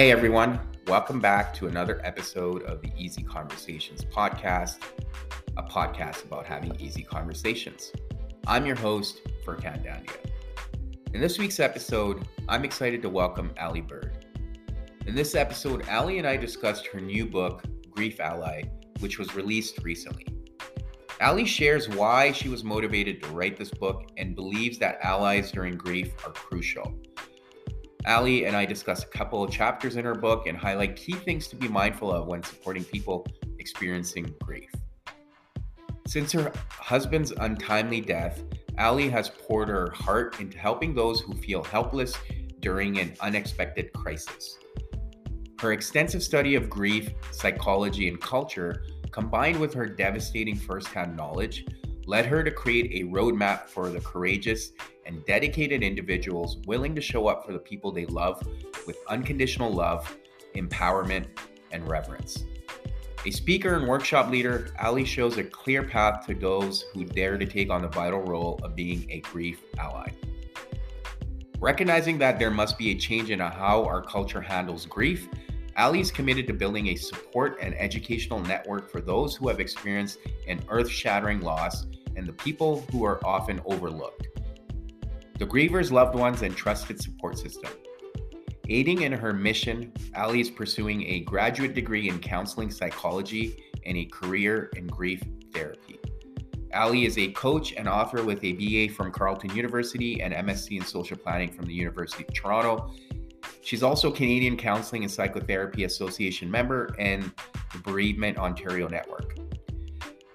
Hey everyone, welcome back to another episode of the Easy Conversations podcast, a podcast about having easy conversations. I'm your host, Furkan Dandia. In this week's episode, I'm excited to welcome Ali Bird. In this episode, Ali and I discussed her new book, Grief Ally, which was released recently. Ali shares why she was motivated to write this book and believes that allies during grief are crucial. Ali and I discuss a couple of chapters in her book and highlight key things to be mindful of when supporting people experiencing grief. Since her husband's untimely death, Ali has poured her heart into helping those who feel helpless during an unexpected crisis. Her extensive study of grief, psychology, and culture, combined with her devastating firsthand knowledge, led her to create a roadmap for the courageous and dedicated individuals willing to show up for the people they love with unconditional love, empowerment, and reverence. A speaker and workshop leader, Ali shows a clear path to those who dare to take on the vital role of being a grief ally. Recognizing that there must be a change in how our culture handles grief, Ali is committed to building a support and educational network for those who have experienced an earth shattering loss and the people who are often overlooked. The griever's loved ones and trusted support system. Aiding in her mission, Ali is pursuing a graduate degree in counseling psychology and a career in grief therapy. Ali is a coach and author with a BA from Carleton University and MSc in social planning from the University of Toronto. She's also Canadian Counseling and Psychotherapy Association member and the Bereavement Ontario Network.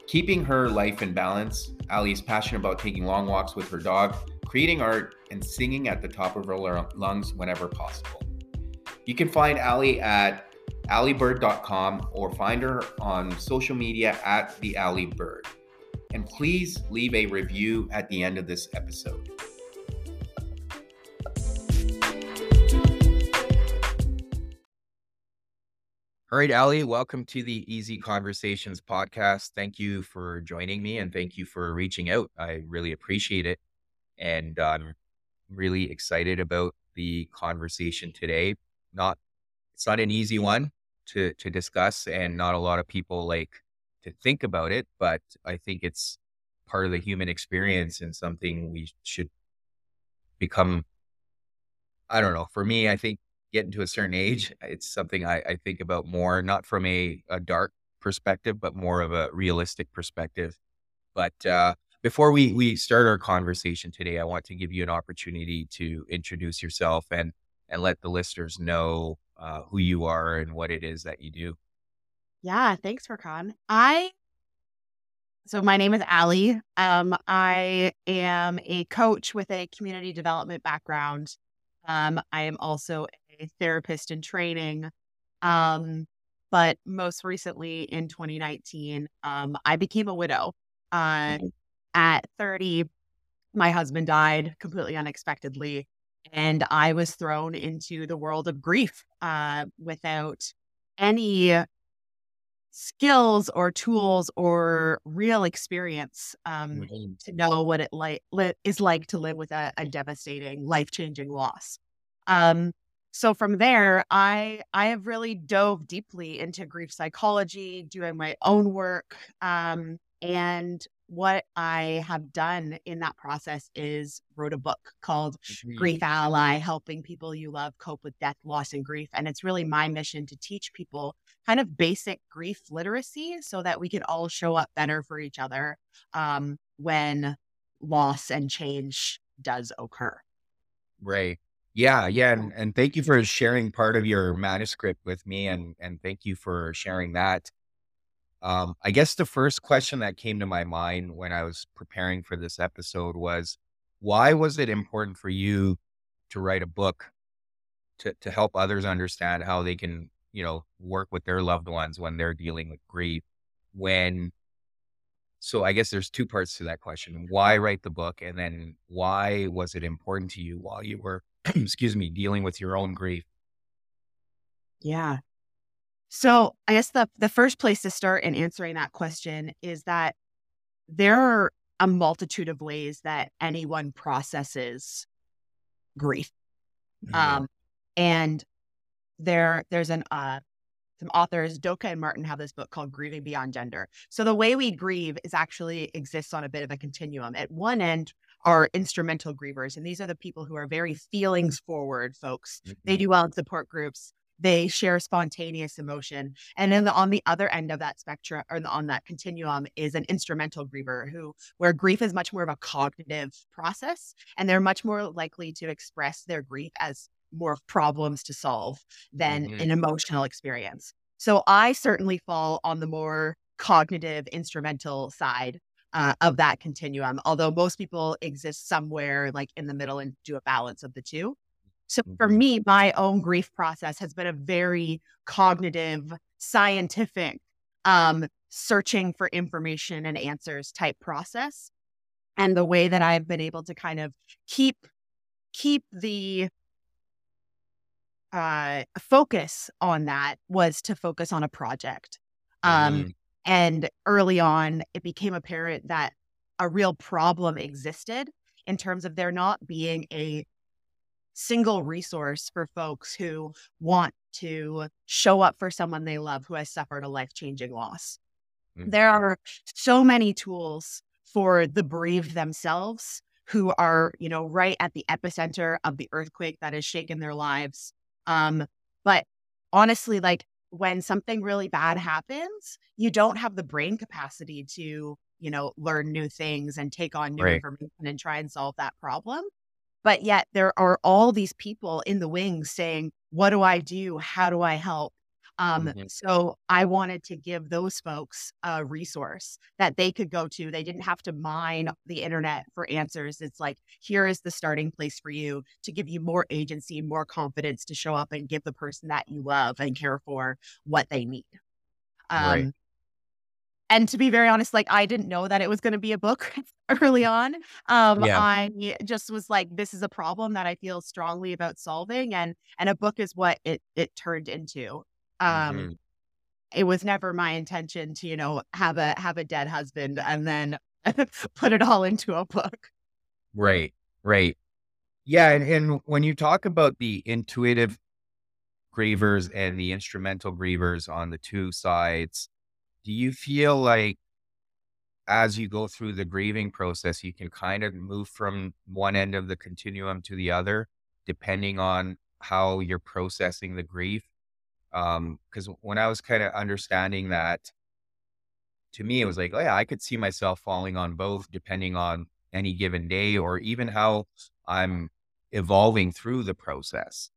Keeping her life in balance, Ali is passionate about taking long walks with her dog, creating art, and singing at the top of her lungs whenever possible. You can find Ali at alibird.com or find her on social media at the Ali Bird. And please leave a review at the end of this episode. All right, Ali, welcome to the Easy Conversations podcast. Thank you for joining me and thank you for reaching out. I really appreciate it. And I'm really excited about the conversation today. Not it's not an easy one to to discuss and not a lot of people like to think about it but i think it's part of the human experience and something we should become i don't know for me i think getting to a certain age it's something i, I think about more not from a, a dark perspective but more of a realistic perspective. But uh, before we we start our conversation today i want to give you an opportunity to introduce yourself and and let the listeners know uh, who you are and what it is that you do. Yeah, thanks, Furkan. I so my name is Ali. Um, I am a coach with a community development background. Um, I am also a therapist in training. Um, but most recently in 2019, um, I became a widow. Uh, at 30, my husband died completely unexpectedly and I was thrown into the world of grief uh, without any skills or tools or real experience um, mm-hmm. to know what it like li- is like to live with a, a devastating, life changing loss. Um, so from there, I I have really dove deeply into grief psychology, doing my own work, um, and what I have done in that process is wrote a book called mm-hmm. Grief Ally, helping people you love cope with death, loss, and grief. And it's really my mission to teach people kind of basic grief literacy so that we can all show up better for each other um, when loss and change does occur. Right. Yeah, yeah, and, and thank you for sharing part of your manuscript with me, and and thank you for sharing that. Um, I guess the first question that came to my mind when I was preparing for this episode was why was it important for you to write a book to, to help others understand how they can, you know, work with their loved ones when they're dealing with grief? When, so I guess there's two parts to that question. Why write the book? And then why was it important to you while you were, excuse me, dealing with your own grief? Yeah. So I guess the the first place to start in answering that question is that there are a multitude of ways that anyone processes grief. Mm-hmm. Um, and there there's an uh some authors, Doka and Martin, have this book called Grieving Beyond Gender. So the way we grieve is actually exists on a bit of a continuum. At one end are instrumental grievers, and these are the people who are very feelings forward folks. Mm-hmm. They do well in support groups. They share spontaneous emotion. And then the, on the other end of that spectrum or on that continuum is an instrumental griever who, where grief is much more of a cognitive process and they're much more likely to express their grief as more problems to solve than mm-hmm. an emotional experience. So I certainly fall on the more cognitive, instrumental side uh, of that continuum, although most people exist somewhere like in the middle and do a balance of the two. So for mm-hmm. me, my own grief process has been a very cognitive, scientific, um, searching for information and answers type process. And the way that I've been able to kind of keep keep the uh, focus on that was to focus on a project. Um, mm-hmm. And early on, it became apparent that a real problem existed in terms of there not being a single resource for folks who want to show up for someone they love who has suffered a life changing loss. Mm-hmm. There are so many tools for the bereaved themselves who are, you know, right at the epicenter of the earthquake that has shaken their lives um, but honestly, like when something really bad happens, you don't have the brain capacity to, you know, learn new things and take on new right. information and try and solve that problem. But yet there are all these people in the wings saying, What do I do? How do I help? Um, mm-hmm. So I wanted to give those folks a resource that they could go to. They didn't have to mine the internet for answers. It's like, here is the starting place for you to give you more agency, more confidence to show up and give the person that you love and care for what they need. Um, right. And to be very honest, like I didn't know that it was going to be a book early on. Um, yeah. I just was like, this is a problem that I feel strongly about solving, and and a book is what it it turned into. Um, mm-hmm. It was never my intention to, you know, have a have a dead husband and then put it all into a book. Right, right. Yeah, and, and when you talk about the intuitive grievers and the instrumental grievers on the two sides, do you feel like as you go through the grieving process, you can kind of move from one end of the continuum to the other, depending on how you're processing the grief? Um, because when I was kind of understanding that, to me, it was like, oh yeah, I could see myself falling on both depending on any given day or even how I'm evolving through the process.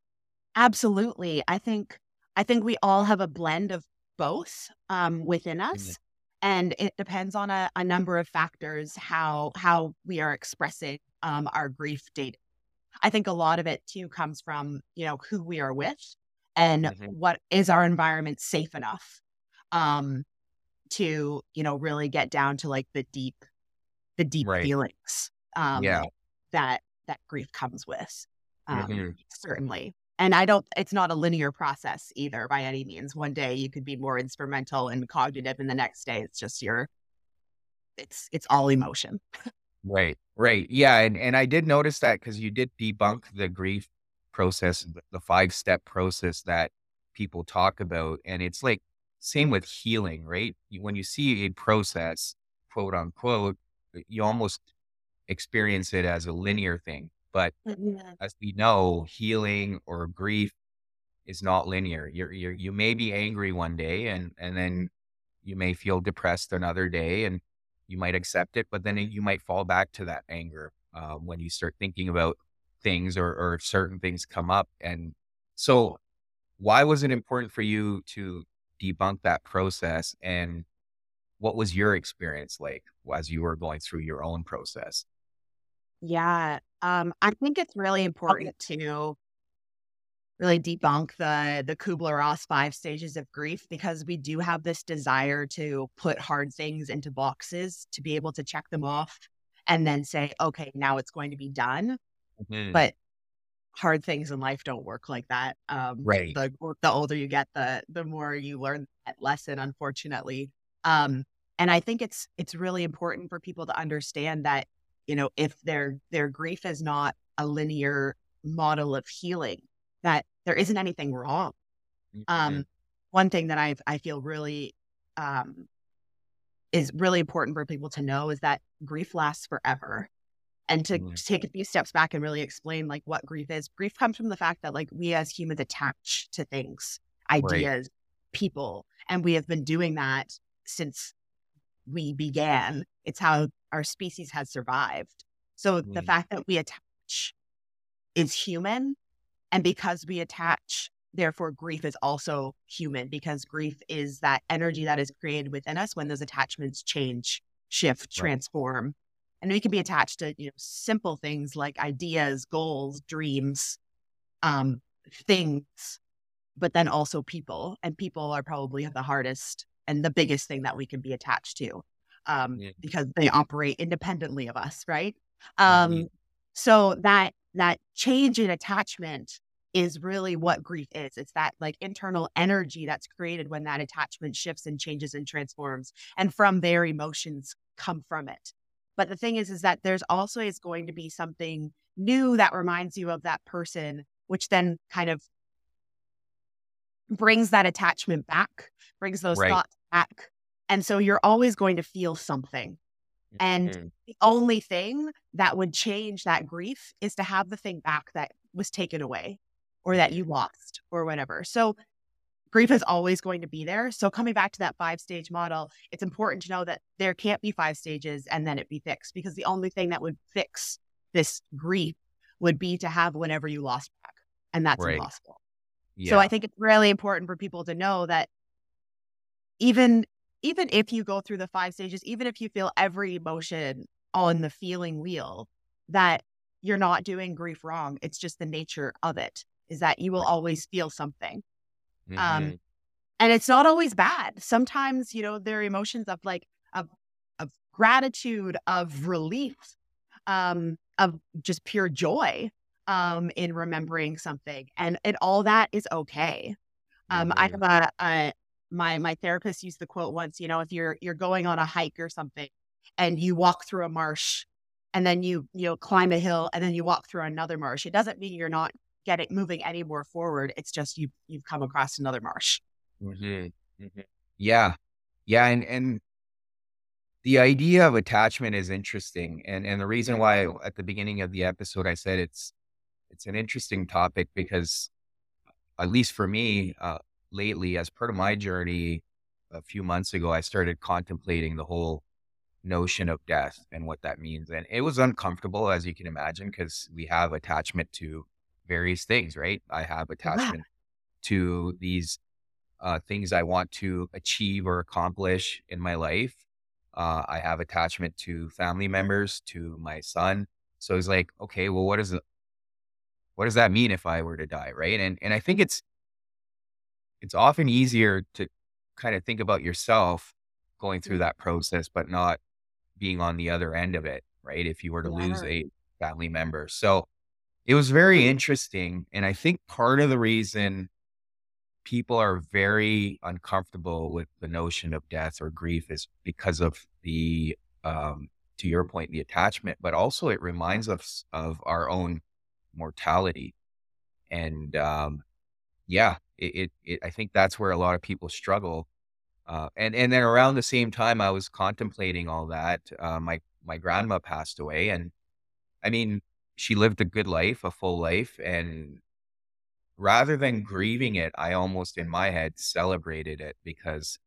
Absolutely. I think I think we all have a blend of both um, within us. Mm-hmm. And it depends on a, a, number of factors how how we are expressing um, our grief date. I think a lot of it too comes from you know who we are with and mm-hmm. what is our environment safe enough um to you know really get down to like the deep the deep right. feelings um yeah that that grief comes with um mm-hmm. certainly and i don't it's not a linear process either by any means one day you could be more instrumental and cognitive and the next day it's just your it's it's all emotion right right yeah and and i did notice that because you did debunk the grief process, the five step process that people talk about. And it's like, same with healing, right? When you see a process, quote unquote, you almost experience it as a linear thing. But mm-hmm. as we know, healing or grief is not linear. You're, you're, you may be angry one day and, and then you may feel depressed another day and you might accept it, but then you might fall back to that anger uh, when you start thinking about things or, or certain things come up. And so, why was it important for you to debunk that process? And what was your experience like as you were going through your own process? Yeah, um, I think it's really important to really debunk the the Kubler Ross five stages of grief because we do have this desire to put hard things into boxes to be able to check them off and then say, okay, now it's going to be done. Mm-hmm. But hard things in life don't work like that. Um, right. The, the older you get, the the more you learn that lesson. Unfortunately, um, and I think it's it's really important for people to understand that you know if their their grief is not a linear model of healing, that there isn't anything wrong mm-hmm. um, one thing that I I feel really um, is really important for people to know is that grief lasts forever. And to, mm-hmm. take a few steps back and really explain like what grief is. Grief comes from the fact that like we as humans attach to things, ideas, right. people, and we have been doing that since we began. It's how our species has survived. So mm-hmm. the fact that we attach is human. And because we attach, therefore grief is also human because grief is that energy that is created within us when those attachments change, shift, transform. Right. And we can be attached to, you know, simple things like ideas, goals, dreams, um, things, but then also people. And people are probably the hardest and the biggest thing that we can be attached to um, yeah. because they operate independently of us, right? Um, mm-hmm. So that that change in attachment is really what grief is. It's that like internal energy that's created when that attachment shifts and changes and transforms. And from there, emotions come from it. But the thing is, is that there's also is going to be something new that reminds you of that person, which then kind of brings that attachment back, brings those right. thoughts back. And so you're always going to feel something. And mm-hmm. the only thing that would change that grief is to have the thing back that was taken away or that you lost or whatever. So grief is always going to be there. So coming back to that five stage model, it's important to know that there can't be five stages and then it be fixed because the only thing that would fix this grief would be to have whenever you lost back. And that's right. impossible. Yeah. So I think it's really important for people to know that even even if you go through the five stages, even if you feel every emotion on the feeling wheel, that you're not doing grief wrong. It's just the nature of it is that you will always feel something. Um, mm-hmm. Um, and it's not always bad. Sometimes, you know, there are emotions of like, of, of gratitude, of relief, um, of just pure joy, um, in remembering something. And, and all that is okay. Um, mm-hmm. I have a, a, my my therapist used the quote once you know if you're you're going on a hike or something and you walk through a marsh and then you you know climb a hill and then you walk through another marsh it doesn't mean you're not getting moving any more forward it's just you you've come across another marsh mm-hmm. Mm-hmm. yeah yeah and and the idea of attachment is interesting and and the reason why at the beginning of the episode i said it's it's an interesting topic because at least for me uh, lately, as part of my journey a few months ago, I started contemplating the whole notion of death and what that means. And it was uncomfortable, as you can imagine, because we have attachment to various things, right? I have attachment to these uh, things I want to achieve or accomplish in my life. Uh, I have attachment to family members, to my son. So it's like, okay, well, what is? What does that mean if I were to die, right? And and I think it's it's often easier to kind of think about yourself going through mm-hmm. that process, but not being on the other end of it, right? If you were to yeah. lose a family member. So it was very interesting. And I think part of the reason people are very uncomfortable with the notion of death or grief is because of the, um, to your point, the attachment, but also it reminds us of our own mortality. And um, yeah, it, it, it, I think that's where a lot of people struggle. Uh, and and then around the same time, I was contemplating all that. Uh, my my grandma passed away, and I mean, she lived a good life, a full life, and rather than grieving it, I almost in my head celebrated it because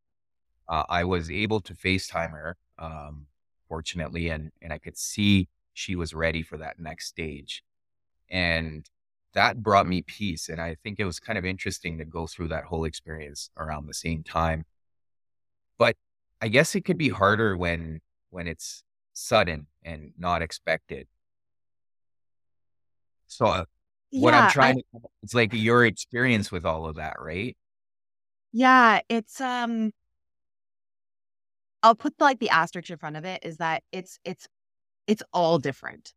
uh, I was able to FaceTime her, um, fortunately, and and I could see she was ready for that next stage. And that brought me peace. And I think it was kind of interesting to go through that whole experience around the same time. But I guess it could be harder when when it's sudden and not expected. So uh, what yeah, I'm trying I, to it's like your experience with all of that, right? Yeah, it's um I'll put like the asterisk in front of it is that it's it's it's all different.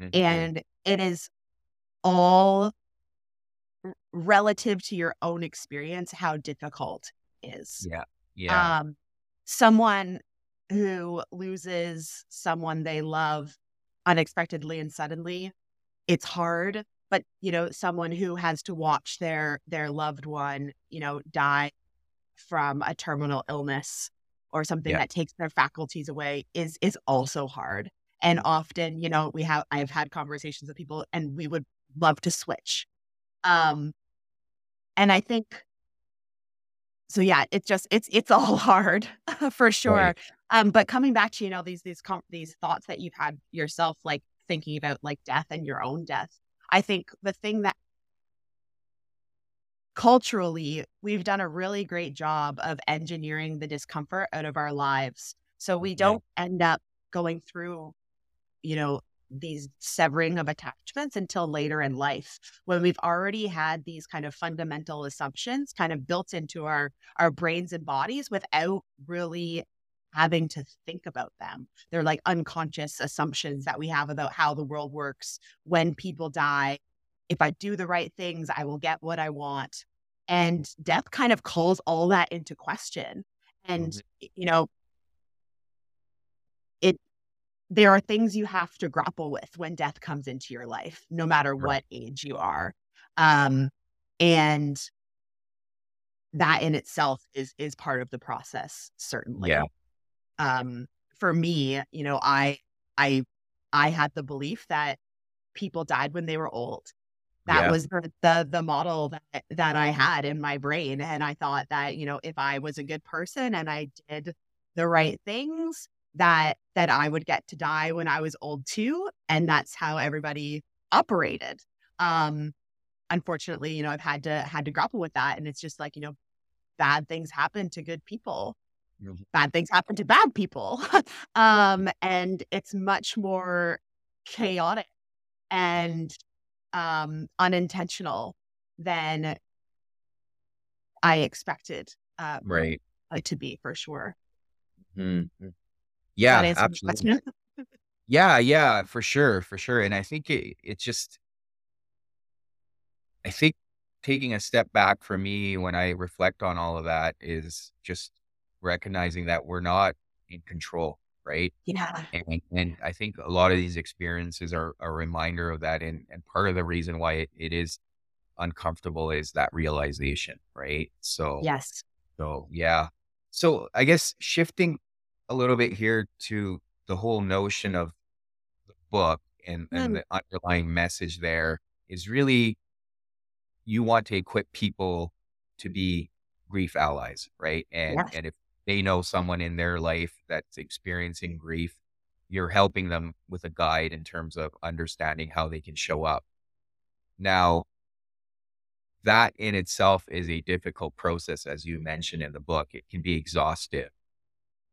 Mm-hmm. And it is all relative to your own experience how difficult is. Yeah. Yeah. Um, someone who loses someone they love unexpectedly and suddenly, it's hard but you know someone who has to watch their their loved one you know die from a terminal illness or something Yeah. that takes their faculties away is is also hard and often you know we have i've had conversations with people and we would love to switch. Um and i think so yeah it's just it's it's all hard for sure. Right. um but coming back to you know these these com- these thoughts that you've had yourself like thinking about like death and your own death i think the thing that culturally we've done a really great job of engineering the discomfort out of our lives. So we don't end up going through you know these severing of attachments until later in life when we've already had these kind of fundamental assumptions kind of built into our our brains and bodies without really having to think about them. They're like unconscious assumptions that we have about how the world works when people die if i do the right things i will get what i want. And death kind of calls all that into question. And Mhm. you know there are things you have to grapple with when death comes into your life no matter what age you are um and that in itself is is part of the process certainly Yeah. um for me you know i i i had the belief that people died when they were old that Yeah. was the, the the model that that i had in my brain and i thought that you know if i was a good person and i did the right things that that i would get to die when i was old too and that's how everybody operated um unfortunately you know i've had to had to grapple with that and it's just like you know bad things happen to good people Mhm. bad things happen to bad people um and it's much more chaotic and um unintentional than i expected uh Right. to be for sure Mhm. Yeah, that answer the absolutely. Yeah, yeah, for sure, for sure. And I think it it's just I think taking a step back for me when I reflect on all of that is just recognizing that we're not in control, right? yeah And and I think a lot of these experiences are a reminder of that. And and part of the reason why it, it is uncomfortable is that realization, right? So yes so yeah. So I guess shifting a little bit here to the whole notion of the book and and Mm, the underlying message there is really you want to equip people to be grief allies, right? And yes and if they know someone in their life that's experiencing grief, you're helping them with a guide in terms of understanding how they can show up. Now, that in itself is a difficult process, as you mentioned in the book. It can be exhaustive.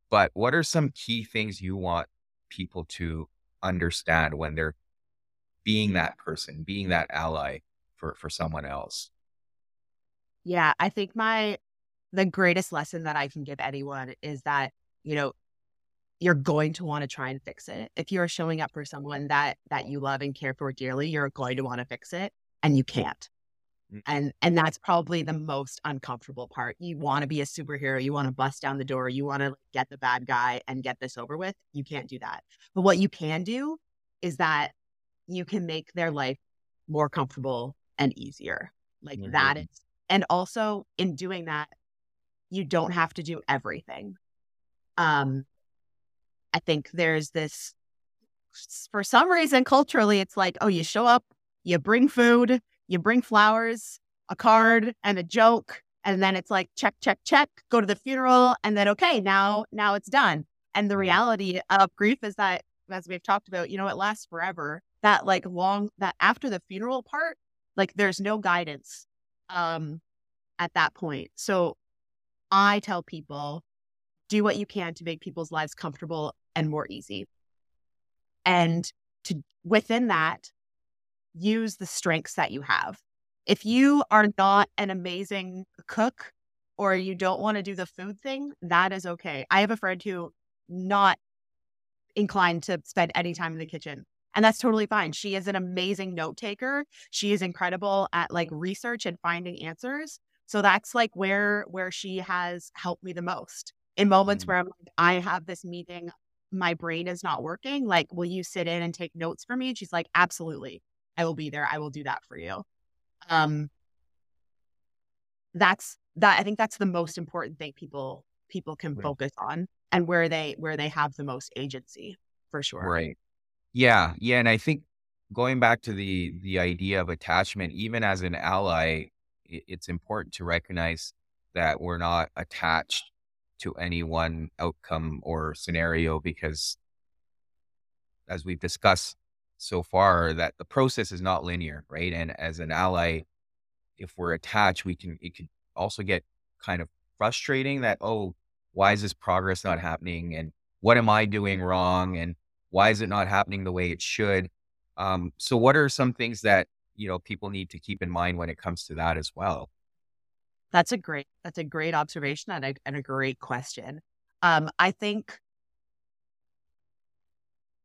But what are some key things you want people to understand when they're being that person, being that ally for, for someone else? yeah i think my the greatest lesson that i can give anyone is that you know you're going to want to try and fix it if you're showing up for someone that that you love and care for dearly you're going to want to fix it and you can't. And and that's probably the most uncomfortable part. You want to be a superhero you want to bust down the door you want to get the bad guy and get this over with you can't do that. But what you can do is that you can make their life more comfortable and easier. Like that Mhm. is and also in doing that you don't have to do everything. Um i think there's this for some reason culturally it's like oh you show up you bring food you bring flowers a card and a joke and then it's like check check check go to the funeral and then okay now now it's done. And the reality of grief is that as we've talked about you know it lasts forever. That like long that after the funeral part like there's no guidance um at that point. So i tell people do what you can to make people's lives comfortable and more easy. And to within that use the strengths that you have if you are not an amazing cook or you don't want to do the food thing that is okay i have a friend who not inclined to spend any time in the kitchen and that's totally fine she is an amazing note taker she is incredible at like research and finding answers so that's like where where she has helped me the most in moments Mm. where I'm like, I have this meeting, my brain is not working. Like, will you sit in and take notes for me? And she's like, absolutely. I will be there. I will do that for you. Um, that's that. I think that's the most important thing people people can right. focus on and where they where they have the most agency for sure. Right. Yeah. Yeah. And I think going back to the the idea of attachment, even as an ally, it's important to recognize that we're not attached to any one outcome or scenario because as we've discussed so far that the process is not linear right? And as an ally if we're attached we can it could also get kind of frustrating that oh why is this progress not happening? And what am i doing wrong? And why is it not happening the way it should? Um, so what are some things that you know people need to keep in mind when it comes to that as well? That's a great that's a great observation and a, and a great question. Um, i think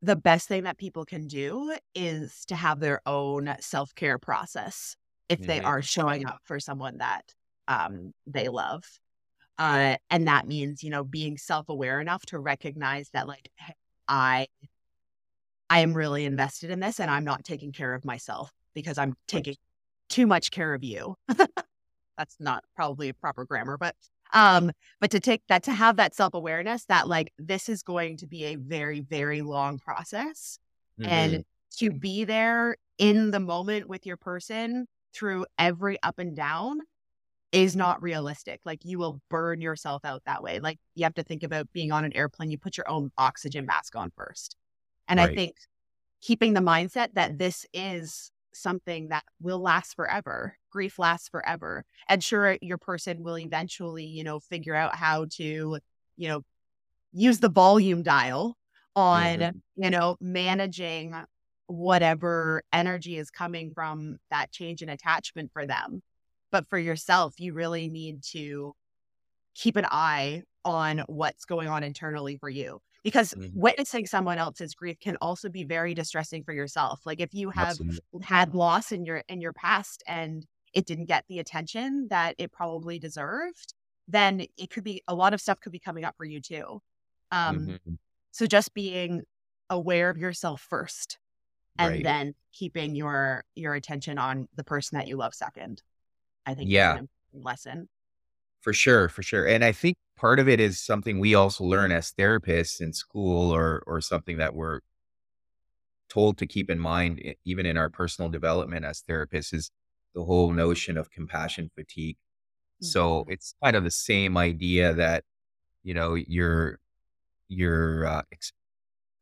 the best thing that people can do is to have their own self-care process if mm-hmm. they are showing up for someone that um, they love. Uh, and that means you know being self-aware enough to recognize that like hey, i i am really invested in this and i'm not taking care of myself because i'm taking too much care of you. That's not probably proper grammar, but um, but to take that to have that self awareness that like this is going to be a very very long process, mm-hmm. and to be there in the moment with your person through every up and down is not realistic. Like you will burn yourself out that way. Like you have to think about being on an airplane, you put your own oxygen mask on first. And right. I think keeping the mindset that this is something that will last forever. Grief lasts forever. And sure, your person will eventually, you know, figure out how to, you know, use the volume dial on, mm-hmm. you know, managing whatever energy is coming from that change in attachment for them. But for yourself, you really need to keep an eye on what's going on internally for you because mm-hmm. witnessing someone else's grief can also be very distressing for yourself like if you have Absolutely. had loss in your in your past and it didn't get the attention that it probably deserved then it could be a lot of stuff could be coming up for you too um mm-hmm. so just being aware of yourself first and right. then keeping your your attention on the person that you love second i think yeah lesson for sure, for sure. And I think part of it is something we also learn as therapists in school or or something that we're told to keep in mind even in our personal development as therapists is the whole notion of compassion fatigue. Mm-hmm. So it's kind of the same idea that you know you're you're uh, ex-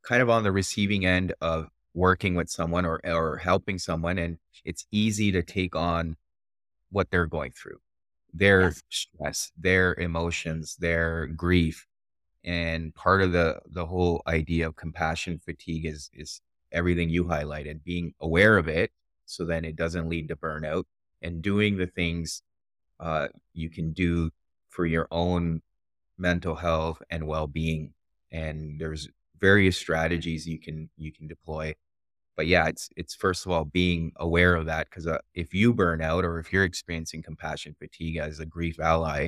kind of on the receiving end of working with someone or or helping someone and it's easy to take on what they're going through their yes. stress, their emotions, their grief. And part of the the whole idea of compassion fatigue is is everything you highlighted, being aware of it so then it doesn't lead to burnout and doing the things uh, you can do for your own mental health and well-being. And there's various strategies you can you can deploy but yeah, it's it's first of all being aware of that because uh, if you burn out or if you're experiencing compassion fatigue as a grief ally,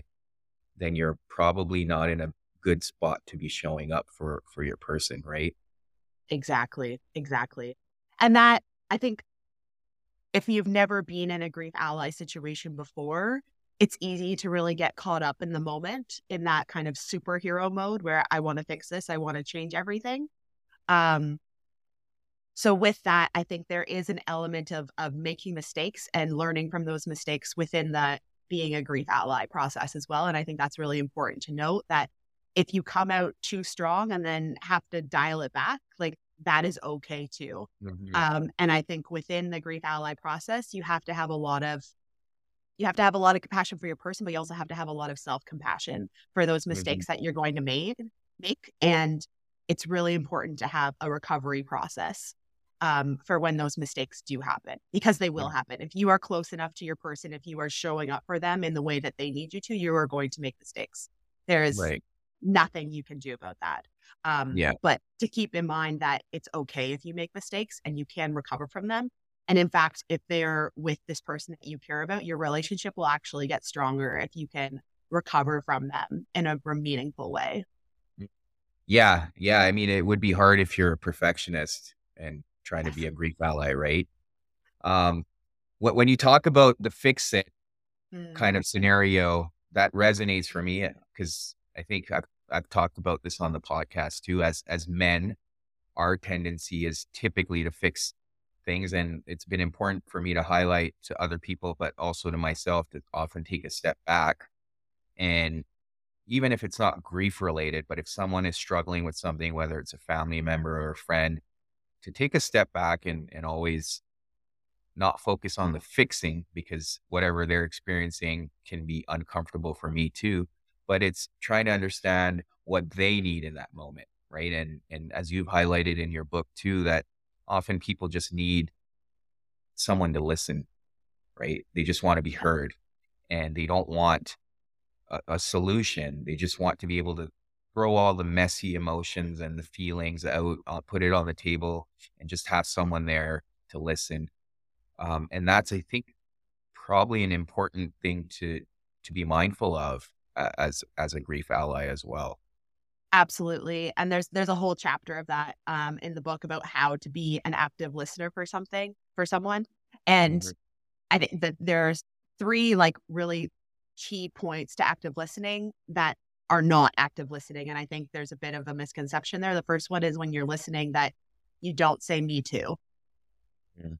then you're probably not in a good spot to be showing up for for your person, right? Exactly, exactly, and that I think if you've never been in a grief ally situation before, it's easy to really get caught up in the moment in that kind of superhero mode where I want to fix this, I want to change everything. Um, so with that, I think there is an element of of making mistakes and learning from those mistakes within the being a grief ally process as well. And I think that's really important to note that if you come out too strong and then have to dial it back, like that is okay too. Mm-hmm. Um, and I think within the grief ally process, you have to have a lot of you have to have a lot of compassion for your person, but you also have to have a lot of self compassion for those mistakes mm-hmm. that you're going to make make. And it's really important to have a recovery process um, for when those mistakes do happen because they will happen. If you are close enough to your person, if you are showing up for them in the way that they need you to, you are going to make mistakes. There is right. nothing you can do about that. Um, yeah. But to keep in mind that it's okay if you make mistakes and you can recover from them. And in fact, if they're with this person that you care about, your relationship will actually get stronger if you can recover from them in a meaningful way. Mm. Yeah. Yeah. I mean, it would be hard if you're a perfectionist and trying to be a grief ally, right? Um, when you talk about the fix it Mm. kind of scenario, that resonates for me because I think I've, I've talked about this on the podcast too. As as men, our tendency is typically to fix things, and it's been important for me to highlight to other people, but also to myself to often take a step back and even if it's not grief related, but if someone is struggling with something, whether it's a family member or a friend, to take a step back and, and always not focus on the fixing because whatever they're experiencing can be uncomfortable for me too. But it's trying to understand what they need in that moment. Right. And and as you've highlighted in your book too, that often people just need someone to listen. Right. They just want to be heard and they don't want a, a solution. They just want to be able to throw all the messy emotions and the feelings out, uh, put it on the table, and just have someone there to listen. Um, and that's, I think, probably an important thing to to be mindful of as as a grief ally as well. Absolutely, and there's there's a whole chapter of that um, in the book about how to be an active listener for something for someone, and mm-hmm. I think that there's three like really key points to active listening that are not active listening. And I think there's a bit of a misconception there. The first one is when you're listening that you don't say me too. Yeah.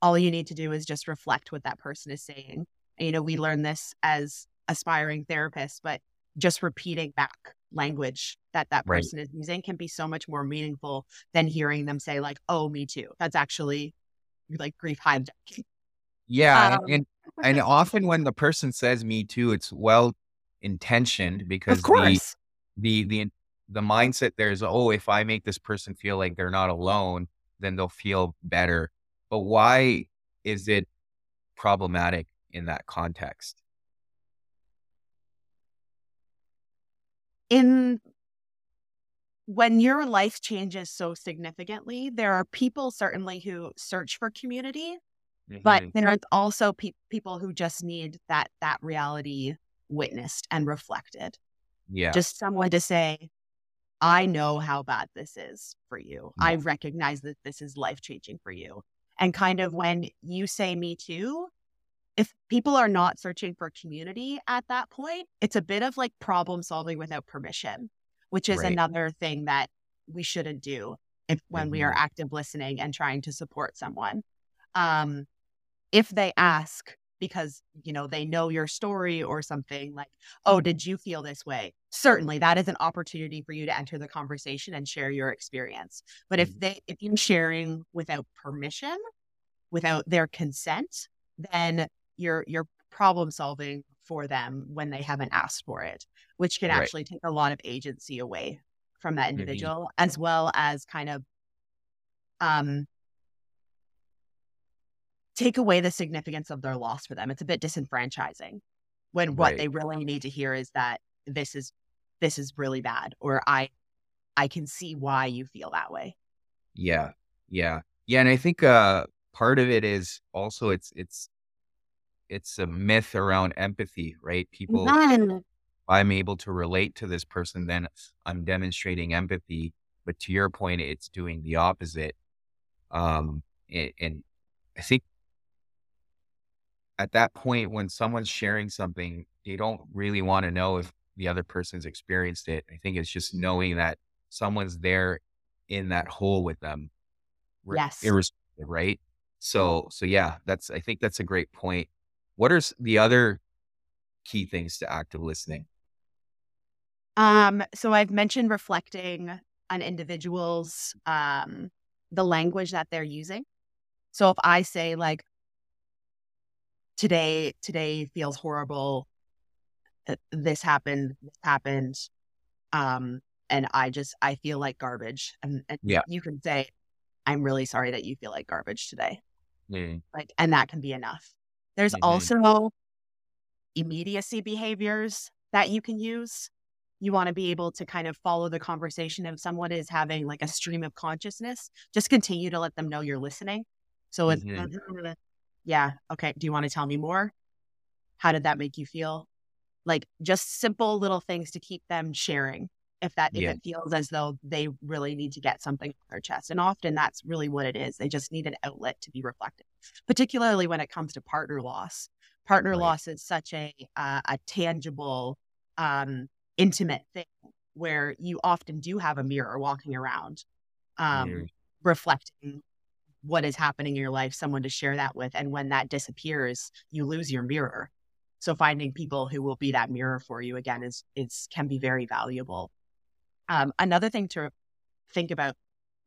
All you need to do is just reflect what that person is saying. And, you know, we learn this as aspiring therapists, but just repeating back language that that person right. is using can be so much more meaningful than hearing them say like, "Oh, me too." That's actually like grief hijacking. Yeah, um, and and often when the person says "me too," it's well intentioned because of course. the the the the mindset there's oh if I make this person feel like they're not alone, then they'll feel better. But why is it problematic in that context? In when your life changes so significantly, there are people certainly who search for community Mm-hmm. But there's also pe- people who just need that that reality witnessed and reflected. Yeah. Just someone to say, I know how bad this is for you. Yeah. I recognize that this is life changing for you. And kind of when you say me too, if people are not searching for community at that point, it's a bit of like problem solving without permission, which is right. another thing that we shouldn't do if when mm-hmm. we are mm-hmm. active listening and trying to support someone. Um, if they ask because you know they know your story or something like oh did you feel this way certainly that is an opportunity for you to enter the conversation and share your experience but if mm-hmm. they if you're sharing without permission without their consent then you're you're problem solving for them when they haven't asked for it which can right. actually take a lot of agency away from that mm-hmm. individual mm-hmm. as well as kind of um take away the significance of their loss for them. It's a bit disenfranchising when what right. they really need to hear is that this is this is really bad or I I can see why you feel that way. Yeah. Yeah. Yeah, and I think uh part of it is also it's it's it's a myth around empathy, right? People I'm able to relate to this person then I'm demonstrating empathy, but to your point it's doing the opposite. Um and, and I think at that point when someone's sharing something, they don't really want to know if the other person's experienced it. I think it's just knowing that someone's there in that hole with them. Yes. Irrespective, right? So, so yeah, that's, I think that's a great point. What are the other key things to active listening? Um, so I've mentioned reflecting on individuals, um, the language that they're using. So if I say like, today today feels horrible uh, this happened this happened um and i just i feel like garbage and, and yeah. you can say i'm really sorry that you feel like garbage today. Mm. like and that can be enough. There's mm-hmm. also immediacy behaviors that you can use. You want to be able to kind of follow the conversation if someone is having like a stream of consciousness just continue to let them know you're listening. So it's mm-hmm yeah, okay. Do you want to tell me more? How did that make you feel? Like just simple little things to keep them sharing. if that if Yeah. it feels as though they really need to get something off their chest. And often that's really what it is. They just need an outlet to be reflective, particularly when it comes to partner loss. Partner Right. loss is such a uh, a tangible, um, intimate thing where you often do have a mirror walking around, um, Mm. reflecting what is happening in your life, someone to share that with. And when that disappears, you lose your mirror. So finding people who will be that mirror for you again is is can be very valuable. Um, another thing to think about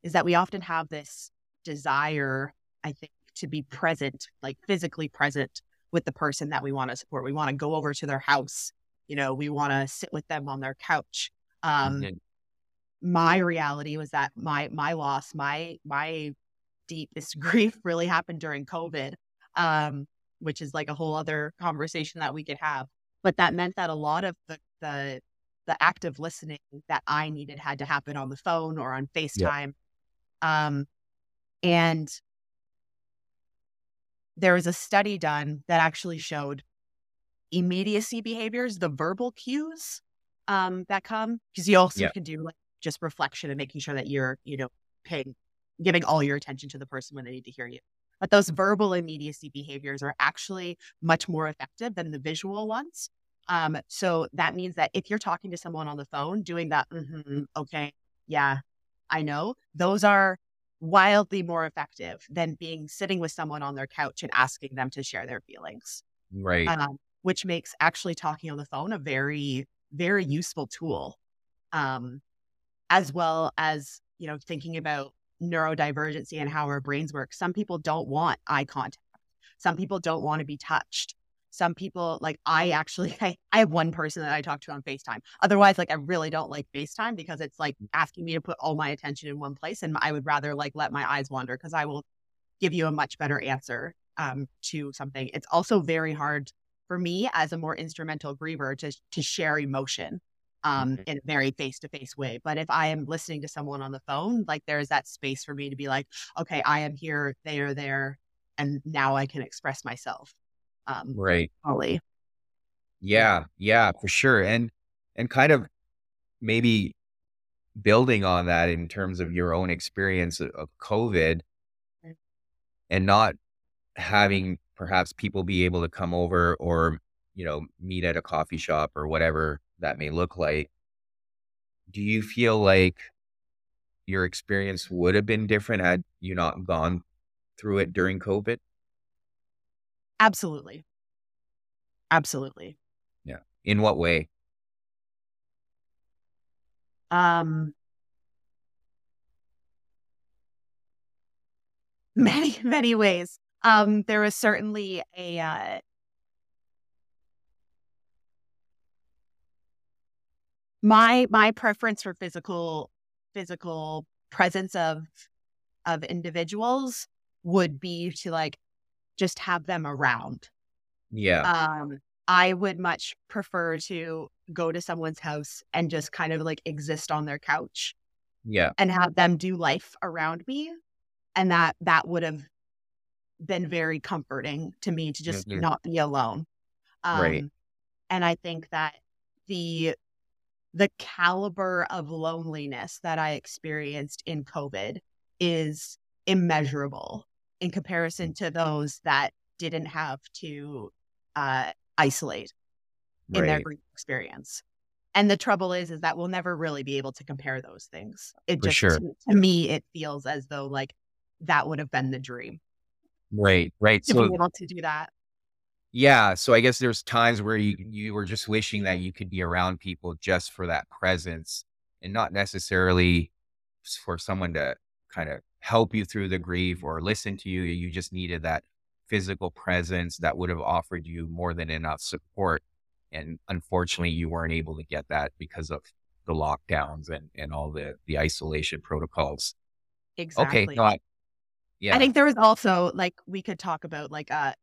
is that we often have this desire, I think, to be present, like physically present with the person that we want to support. We want to go over to their house. You know, we want to sit with them on their couch. Um, Mhm. my reality was that my my loss, my my deepest grief really happened during COVID, um, which is like a whole other conversation that we could have. But that meant that a lot of the the the active listening that I needed had to happen on the phone or on FaceTime. Um, and there was a study done that actually showed immediacy behaviors, the verbal cues um, that come, because you also can do like just reflection and making sure that you're, you know, paying, giving all your attention to the person when they need to hear you. But those verbal immediacy behaviors are actually much more effective than the visual ones. Um, so that means that if you're talking to someone on the phone, doing that, "Mhm, okay, yeah, I know, those are wildly more effective than being sitting with someone on their couch and asking them to share their feelings Right. um, which makes actually talking on the phone a very, very useful tool, um, as well as you know thinking about neurodivergency and how our brains work. Some people don't want eye contact. Some people don't want to be touched. Some people like I actually I, I have one person that I talk to on FaceTime. Otherwise, like I really don't like FaceTime because it's like asking me to put all my attention in one place, and I would rather like let my eyes wander because I will give you a much better answer um, to something. It's also very hard for me as a more instrumental griever to to share emotion um, Mhm. in a very face to face way. But if I am listening to someone on the phone, like there's that space for me to be like, okay, I am here, they are there, and now I can express myself. Um, Right. fully. Yeah, yeah, for sure. And and kind of maybe building on that in terms of your own experience of, of COVID Mm. and not having perhaps people be able to come over or, you know, meet at a coffee shop or whatever that may look like. Do you feel like your experience would have been different had you not gone through it during COVID? Absolutely. Absolutely. Yeah. In what way? Um, many, many ways. Um, there was certainly a uh, my my preference for physical physical presence of of individuals would be to like just have them around. Yeah. Um, I would much prefer to go to someone's house and just kind of like exist on their couch Yeah. and have them do life around me. And that that would have been very comforting to me to just Mhm. not be alone. Um, Right. And I think that the the caliber of loneliness that I experienced in COVID is immeasurable in comparison to those that didn't have to uh, isolate in their grief experience. And the trouble is, is that we'll never really be able to compare those things. It For just, sure. to, to me, it feels as though like that would have been the dream Right. Right. to So be able to do that. Yeah, so I guess there's times where you mm-hmm. you were just wishing that you could be around people just for that presence and not necessarily for someone to kind of help you through the grief or listen to you. You just needed that physical presence that would have offered you more than enough support. And unfortunately, you weren't able to get that because of the lockdowns and, and all the, the isolation protocols. Exactly. Okay, no, I, yeah, I think there was also like we could talk about like a,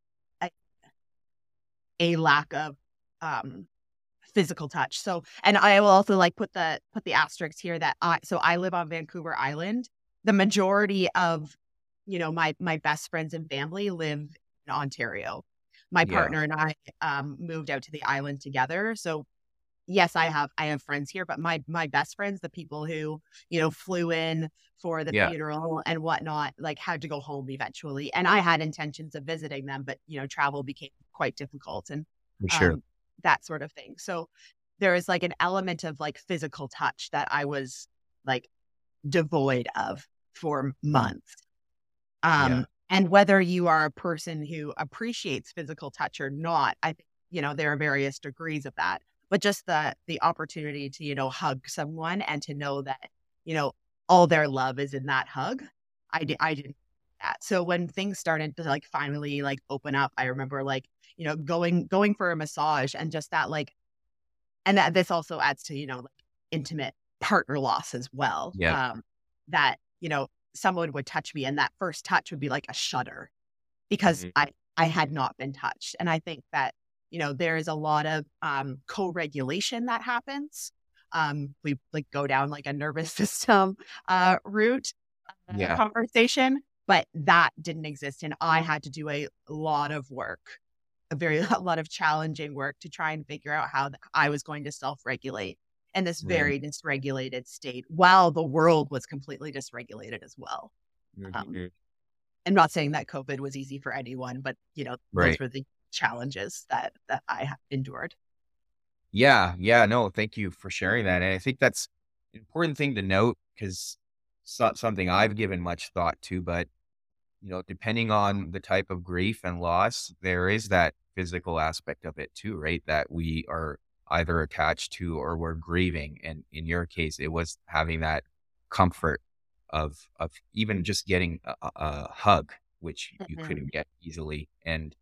a lack of um physical touch. So and I will also like put the put the asterisks here that I so I live on Vancouver Island. The majority of you know my my best friends and family live in Ontario. My Yeah. partner and I um moved out to the island together. So yes, I have I have friends here, but my my best friends, the people who you know flew in for the yeah. funeral and whatnot, like had to go home eventually. And I had intentions of visiting them, but you know, travel became quite difficult and sure. Um, that sort of thing. So there is like an element of like physical touch that I was like devoid of for months. Um, yeah. and whether you are a person who appreciates physical touch or not, I think you know there are various degrees of that but just the the opportunity to you know hug someone and to know that you know all their love is in that hug i did i didn't that. So when things started to like finally like open up i remember like you know going going for a massage and just that like and that this also adds to you know like intimate partner loss as well yeah. um that you know someone would touch me and that first touch would be like a shudder because mm-hmm. i i had not been touched. And i think that you know, there is a lot of um, co-regulation that happens. Um, we like go down like a nervous system uh, route uh, yeah. conversation, but that didn't exist, and I had to do a lot of work, a very a lot of challenging work to try and figure out how I was going to self-regulate in this very dysregulated state, while the world was completely dysregulated as well. Mm-hmm. Um, I'm not saying that COVID was easy for anyone, but you know, right. those were the challenges that that I have endured. Yeah, yeah, no, thank you for sharing that. And I think that's an important thing to note because it's not something I've given much thought to, but you know, depending on the type of grief and loss, there is that physical aspect of it too, right? That we are either attached to or we're grieving. And in your case, it was having that comfort of of even just getting a, a hug, which you mm-hmm. couldn't get easily. And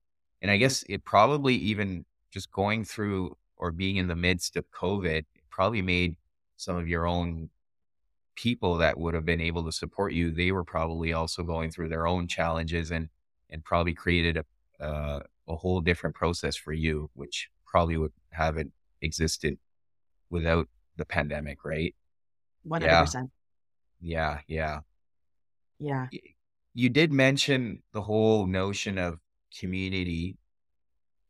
and I guess it probably even just going through or being in the midst of COVID probably made some of your own people that would have been able to support you. They were probably also going through their own challenges and and probably created a uh, a whole different process for you, which probably would haven't existed without the pandemic, right? One hundred percent. Yeah, yeah, yeah. You did mention the whole notion of community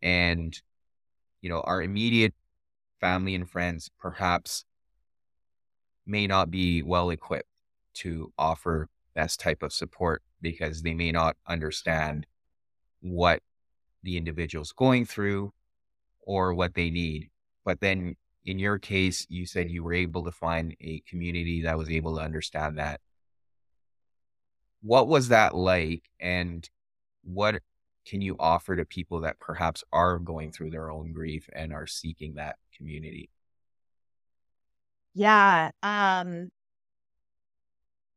and you know our immediate family and friends perhaps may not be well equipped to offer this type of support because they may not understand what the individual's going through or what they need. But then in your case you said you were able to find a community that was able to understand that. What was that like and what can you offer to people that perhaps are going through their own grief and are seeking that community? Yeah. Um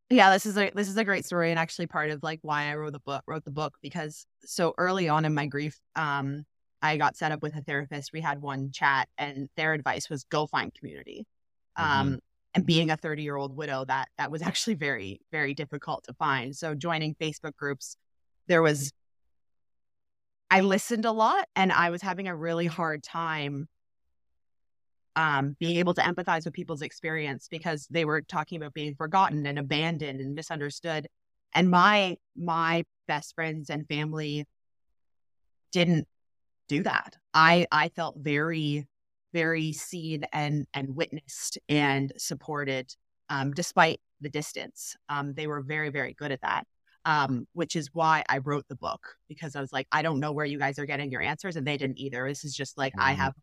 yeah, this is a this is a great story and actually part of like why I wrote the book wrote the book because so early on in my grief, um, I got set up with a therapist. We had one chat and their advice was go find community. Mm-hmm. Um and being a 30 year old widow that that was actually very very difficult to find so joining facebook groups there was I listened a lot and I was having a really hard time um, being able to empathize with people's experience because they were talking about being forgotten and abandoned and misunderstood. And my my best friends and family didn't do that. I I felt very very seen and and witnessed and supported um, despite the distance. Um, they were very very good at that um, which is why I wrote the book because I was like, I don't know where you guys are getting your answers, and they didn't either. This is just like mm-hmm. I have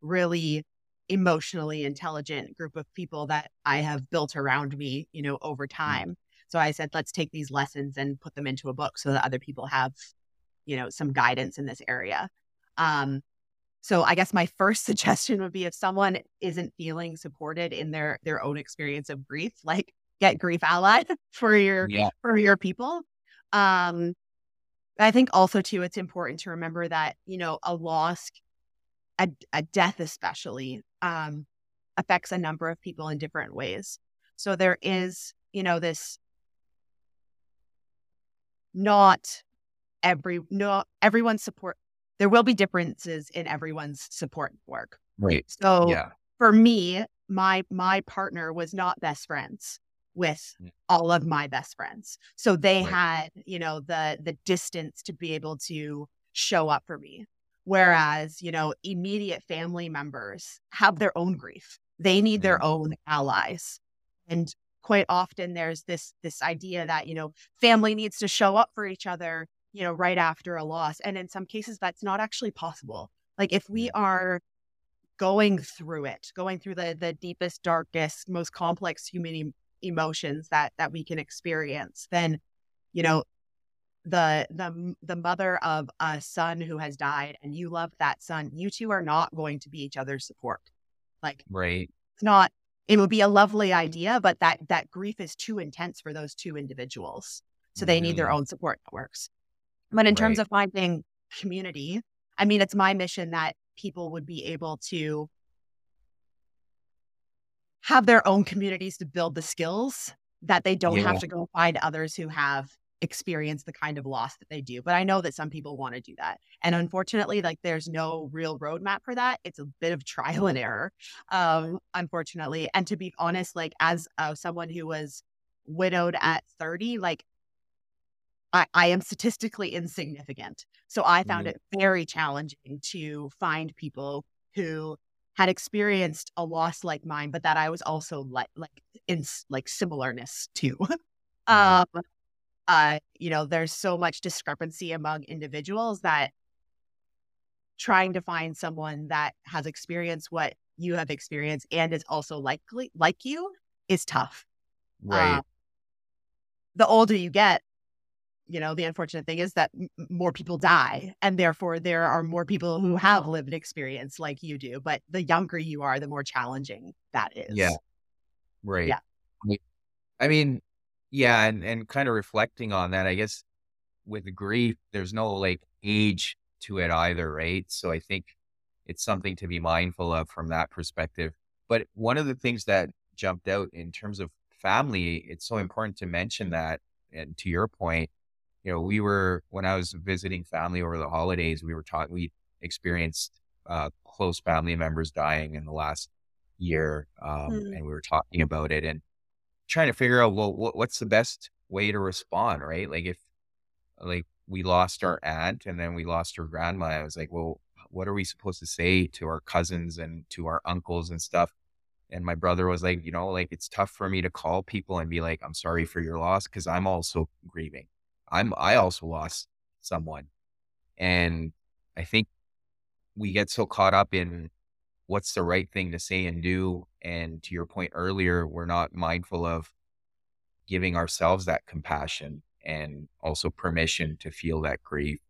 really emotionally intelligent group of people that I have built around me, you know, over mm-hmm. time. Mm-hmm. So I said, let's take these lessons and put them into a book so that other people have, you know, some guidance in this area. Um, so I guess my first suggestion would be if someone isn't feeling supported in their their own experience of grief, like get grief allied for your yeah. for your people. Um, I think also too, it's important to remember that you know a loss, a, a death especially, um, affects a number of people in different ways. So there is you know this not every no everyone's support there will be differences in everyone's support work right so yeah for me my my partner was not best friends with all of my best friends. So they right. had, you know, the the distance to be able to show up for me. Whereas, you know, immediate family members have their own grief. They need their Mhm. own allies. And quite often there's this this idea that, you know, family needs to show up for each other, you know, right after a loss. And in some cases that's not actually possible. Like if we are going through it, going through the the deepest, darkest, most complex human emotions that that we can experience, then you know the the the mother of a son who has died and you love that son, you two are not going to be each other's support. Like Right. it's not it would be a lovely idea, but that that grief is too intense for those two individuals. So they need their Mhm. own support networks. But in terms of finding community, I mean it's my mission that people would be able to have their own communities to build the skills that they don't Yeah. have to go find others who have experienced the kind of loss that they do. But I know that some people want to do that. And unfortunately, like there's no real roadmap for that. It's a bit of trial and error, um, unfortunately. And to be honest, like as uh, someone who was widowed at 30, like I, I am statistically insignificant. So I found Mhm. it very challenging to find people who had experienced a loss like mine, but that I was also like like in like similarness to. Um, uh, you know, there's so much discrepancy among individuals that trying to find someone that has experienced what you have experienced and is also likely like you is tough. Right. Uh, the older you get, you know, the unfortunate thing is that m- more people die, and therefore there are more people who have lived experience like you do. But the younger you are, the more challenging that is. Yeah. Right. Yeah. I- I mean, yeah, and and kind of reflecting on that, I guess with grief, there's no like age to it either, right? So I think it's something to be mindful of from that perspective. But one of the things that jumped out in terms of family, it's so important to mention that. And to your point, you know, we were when I was visiting family over the holidays, we were taught we experienced uh, close family members dying in the last year, um, Mm. and we were talking about it and trying to figure out well, what, what's the best way to respond, right? Like if like we lost our aunt and then we lost her grandma, I was like, well, what are we supposed to say to our cousins and to our uncles and stuff? And my brother was like, you know, like it's tough for me to call people and be like, I'm sorry for your loss because I'm also grieving. I'm I also lost someone. And I think we get so caught up in what's the right thing to say and do. And to your point earlier, we're not mindful of giving ourselves that compassion and also permission to feel that grief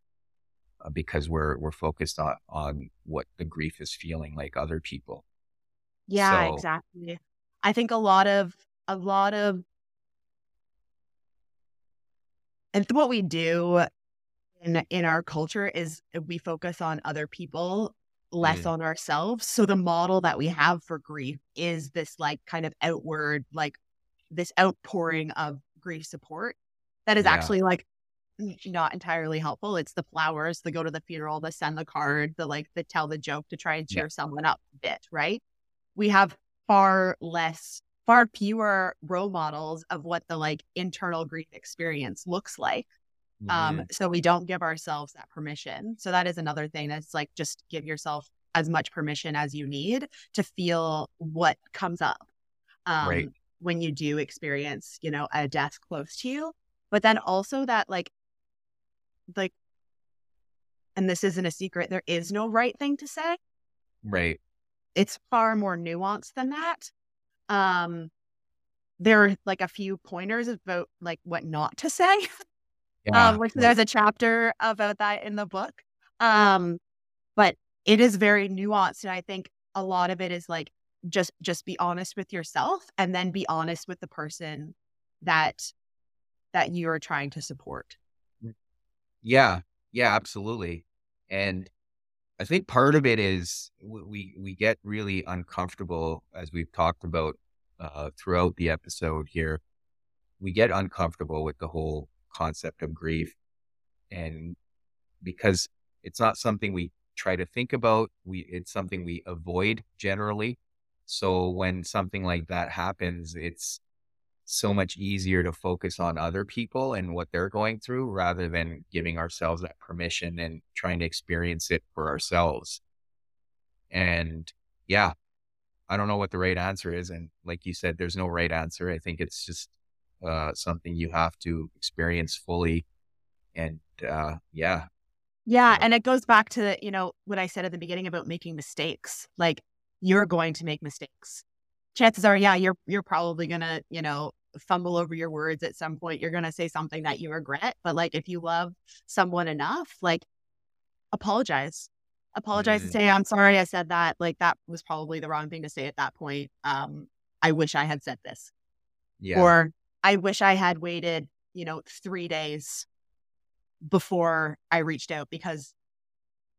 uh, because we're we're focused on on what the grief is feeling like other people. Yeah, So exactly. I think a lot of a lot of and what we do in in our culture is we focus on other people less mm, on ourselves. So the model that we have for grief is this like kind of outward like this outpouring of grief support that is yeah, actually like not entirely helpful. It's the flowers the go to the funeral the send the card the like the tell the joke to try and yeah, cheer someone up bit right? We have far less far fewer role models of what the like internal grief experience looks like um, hmm so we don't give ourselves that permission. So that is another thing that's like just give yourself as much permission as you need to feel what comes up right, um, when you do experience, you know, a death close to you. But then also that like like and this isn't a secret, there is no right thing to say. right, It's far more nuanced than that. Um, there are like a few pointers about like what not to say. yeah, um, which right, there's a chapter about that in the book. Um, but it is very nuanced, and I think a lot of it is like just just be honest with yourself, and then be honest with the person that that you are trying to support. yeah, yeah, absolutely. And I think part of it is we we get really uncomfortable as we've talked about uh, throughout the episode here. We get uncomfortable with the whole concept of grief, and because it's not something we try to think about, we it's something we avoid generally. So when something like that happens, it's so much easier to focus on other people and what they're going through rather than giving ourselves that permission and trying to experience it for ourselves. And yeah, I don't know what the right answer is. And like you said, there's no right answer. I think it's just uh, something you have to experience fully. And uh, yeah. Yeah. And it goes back to, you know, what I said at the beginning about making mistakes. Like you're going to make mistakes. Chances are, yeah, you're you're probably gonna, you know, fumble over your words at some point. You're gonna say something that you regret. But like if you love someone enough, like apologize. Apologize mm-hmm. and say, I'm sorry I said that. Like that was probably the wrong thing to say at that point. Um, I wish I had said this. Yeah. Or I wish I had waited, you know, three days before I reached out because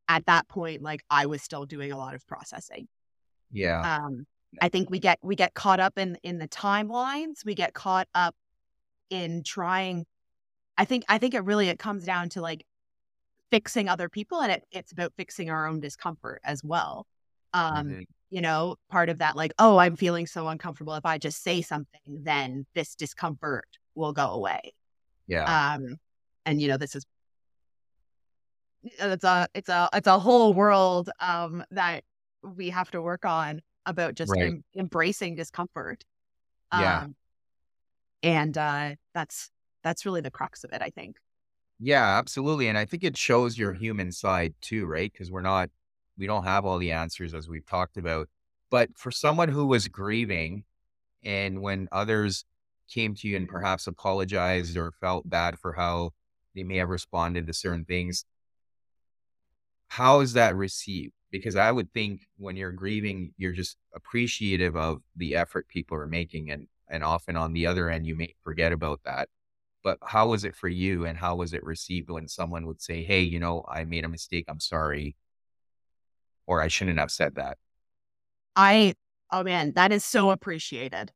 at that point, like I was still doing a lot of processing. Yeah. Um, I think we get we get caught up in in the timelines. We get caught up in trying. I think I think it really it comes down to like fixing other people, and it, it's about fixing our own discomfort as well. Um, mm-hmm. You know, part of that, like, oh, I'm feeling so uncomfortable. If I just say something, then this discomfort will go away. Yeah. Um, and you know, this is it's a it's a it's a whole world um that we have to work on about just right. em- embracing discomfort. Yeah. Um, and uh, that's that's really the crux of it, I think. Yeah, absolutely. And I think it shows your human side too, right? Because we're not, we don't have all the answers as we've talked about. But for someone who was grieving and when others came to you and perhaps apologized or felt bad for how they may have responded to certain things, how is that received? Because I would think when you're grieving, you're just appreciative of the effort people are making. And, and often on the other end, you may forget about that. But how was it for you? And how was it received when someone would say, Hey, you know, I made a mistake. I'm sorry. Or I shouldn't have said that. I, oh man, that is so appreciated.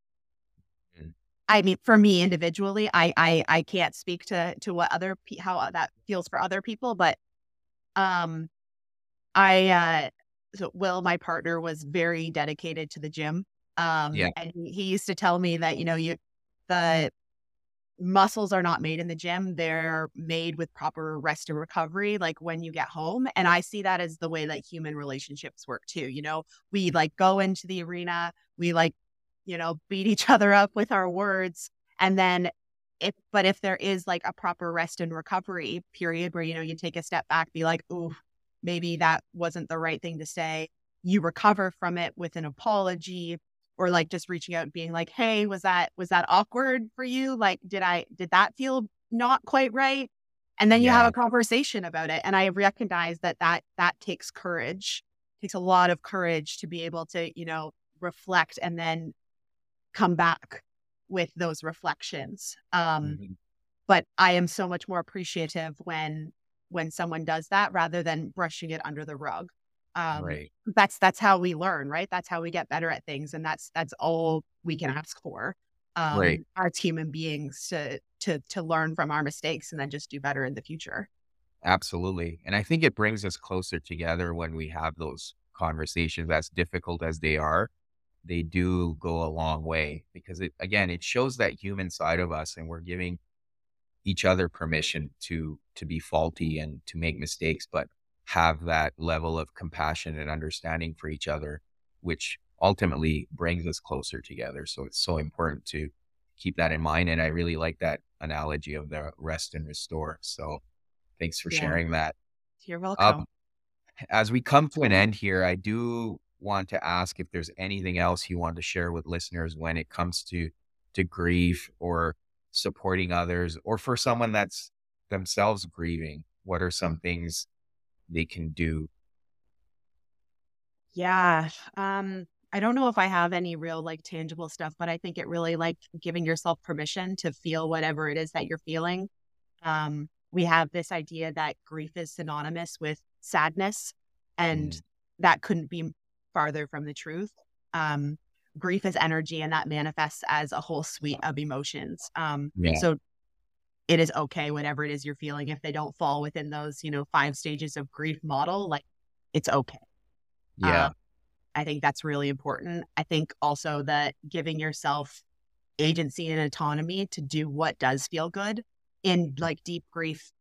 Mm-hmm. I mean, for me individually, I, I, I can't speak to, to what other, how that feels for other people, but, um, I uh so Will, my partner, was very dedicated to the gym. Um yeah. and he, he used to tell me that, you know, you the muscles are not made in the gym. They're made with proper rest and recovery, like when you get home. And I see that as the way that human relationships work too. You know, we like go into the arena, we like, you know, beat each other up with our words. And then if, but if there is like a proper rest and recovery period where, you know, you take a step back, be like, ooh, maybe that wasn't the right thing to say. You recover from it with an apology or like just reaching out and being like, "Hey, was that was that awkward for you? Like did I did that feel not quite right?" And then you yeah. have a conversation about it. And I recognize that that that takes courage. It takes a lot of courage to be able to, you know, reflect and then come back with those reflections. Um, mm-hmm. But I am so much more appreciative when when someone does that rather than brushing it under the rug. Um, right. That's that's how we learn, right? That's how we get better at things, and that's that's all we can ask for. Um, right. As human beings to to to learn from our mistakes and then just do better in the future. Absolutely, and I think it brings us closer together when we have those conversations. As difficult as they are, they do go a long way because it again it shows that human side of us, and we're giving each other permission to to be faulty and to make mistakes, but have that level of compassion and understanding for each other, which ultimately brings us closer together. So it's so important to keep that in mind. And I really like that analogy of the rest and restore. So thanks for yeah. sharing that. You're welcome. Um, as we come to an end here, I do want to ask if there's anything else you want to share with listeners when it comes to to grief or supporting others or for someone that's themselves grieving what are some things they can do? Yeah um i don't know if i have any real like tangible stuff but i think it really like giving yourself permission to feel whatever it is that you're feeling. Um we have this idea that grief is synonymous with sadness and mm. that couldn't be farther from the truth. Um grief is energy and that manifests as a whole suite of emotions. Um, yeah. So it is okay, whatever it is you're feeling, if they don't fall within those, you know, five stages of grief model, like it's okay. Yeah. Uh, I think that's really important. I think also that giving yourself agency and autonomy to do what does feel good in like deep grief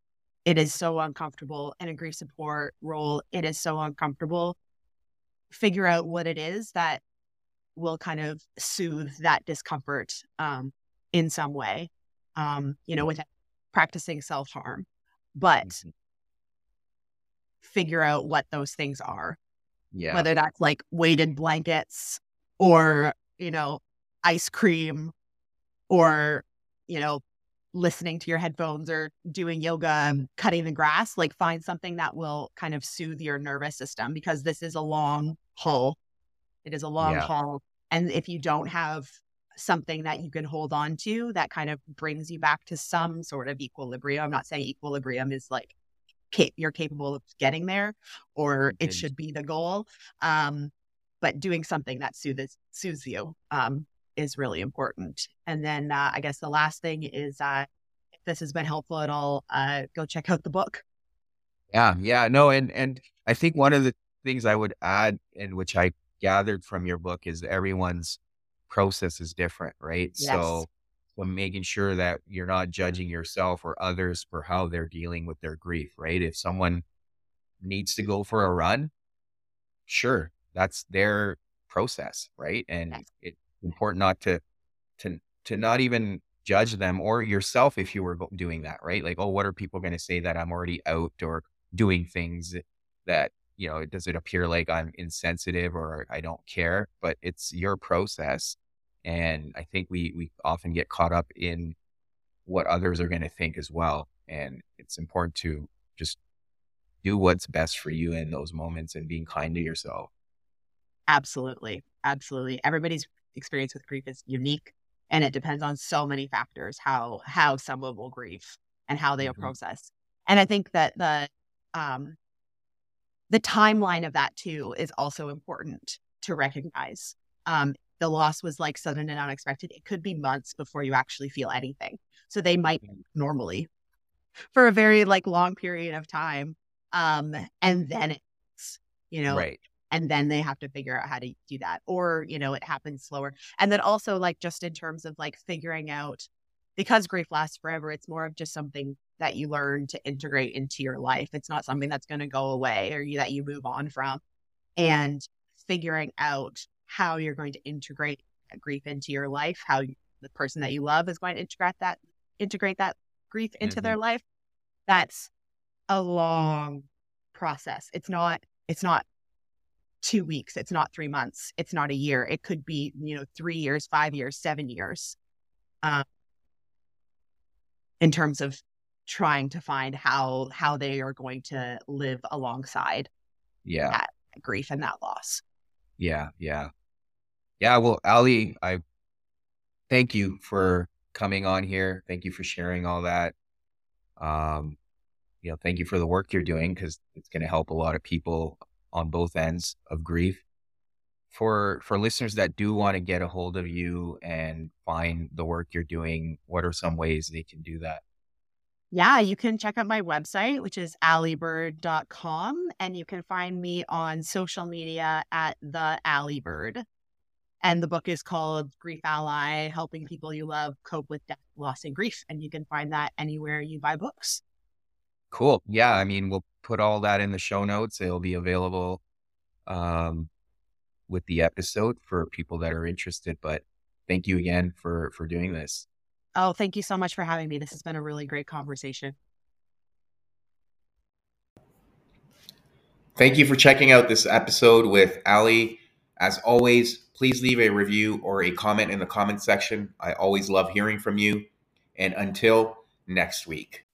it is so uncomfortable in a grief support role it is so uncomfortable figure out what it is that will kind of soothe that discomfort um, in some way um, you know without practicing self-harm but mm-hmm. figure out what those things are. Yeah. Whether that's like weighted blankets or you know ice cream or you know listening to your headphones or doing yoga and cutting the grass like find something that will kind of soothe your nervous system because this is a long haul it is a long yeah. haul and if you don't have something that you can hold on to that kind of brings you back to some sort of equilibrium i'm not saying equilibrium is like cap- you're capable of getting there or it should be the goal um, but doing something that soothes soothes you um, is really important. And then uh, I guess the last thing is uh, if this has been helpful at all, uh, go check out the book. Yeah, yeah, no, and and I think one of the things I would add, and which I gathered from your book, is everyone's process is different, right? Yes. So, so making sure that you're not judging yourself or others for how they're dealing with their grief, right? If someone needs to go for a run, sure, that's their process, right? And yes. it's important not to to to not even judge them or yourself if you were doing that, right? Like, oh, what are people going to say that I'm already out or doing things that you know? Does it appear like I'm insensitive or I don't care? But it's your process, and I think we we often get caught up in what others are going to think as well, and it's important to just do what's best for you in those moments and being kind to yourself. Absolutely. Absolutely. Everybody's experience with grief is unique and it depends on so many factors how how someone will grieve and how they mm-hmm. process. And I think that the um the timeline of that too is also important to recognize. Um the loss was like sudden and unexpected. It could be months before you actually feel anything. So they might normally for a very like long period of time. Um and then it's you know right and then they have to figure out how to do that or you know it happens slower and then also like just in terms of like figuring out because grief lasts forever it's more of just something that you learn to integrate into your life it's not something that's going to go away or you, that you move on from and figuring out how you're going to integrate grief into your life how you, the person that you love is going to integrate that integrate that grief into mm-hmm. their life that's a long process it's not it's not two weeks. It's not three months. It's not a year. It could be, you know, three years, five years, seven years. Um, in terms of trying to find how how they are going to live alongside yeah. that grief and that loss. Yeah yeah. Yeah well ali i thank you for coming on here. Thank you for sharing all that. Um you know thank you for the work you're doing because it's going to help a lot of people on both ends of grief. For for listeners that do want to get a hold of you and find the work you're doing, what are some ways they can do that? Yeah, you can check out my website, which is allibird.com, and you can find me on social media at the Allibird. And the book is called Grief Ally Helping People You Love Cope with Death, Loss, and Grief. And you can find that anywhere you buy books. Cool. Yeah. I mean, we'll put all that in the show notes. It'll be available um, with the episode for people that are interested. But thank you again for for doing this. Oh, thank you so much for having me. This has been a really great conversation. Thank you for checking out this episode with Ali. As always, please leave a review or a comment in the comment section. I always love hearing from you. And until next week.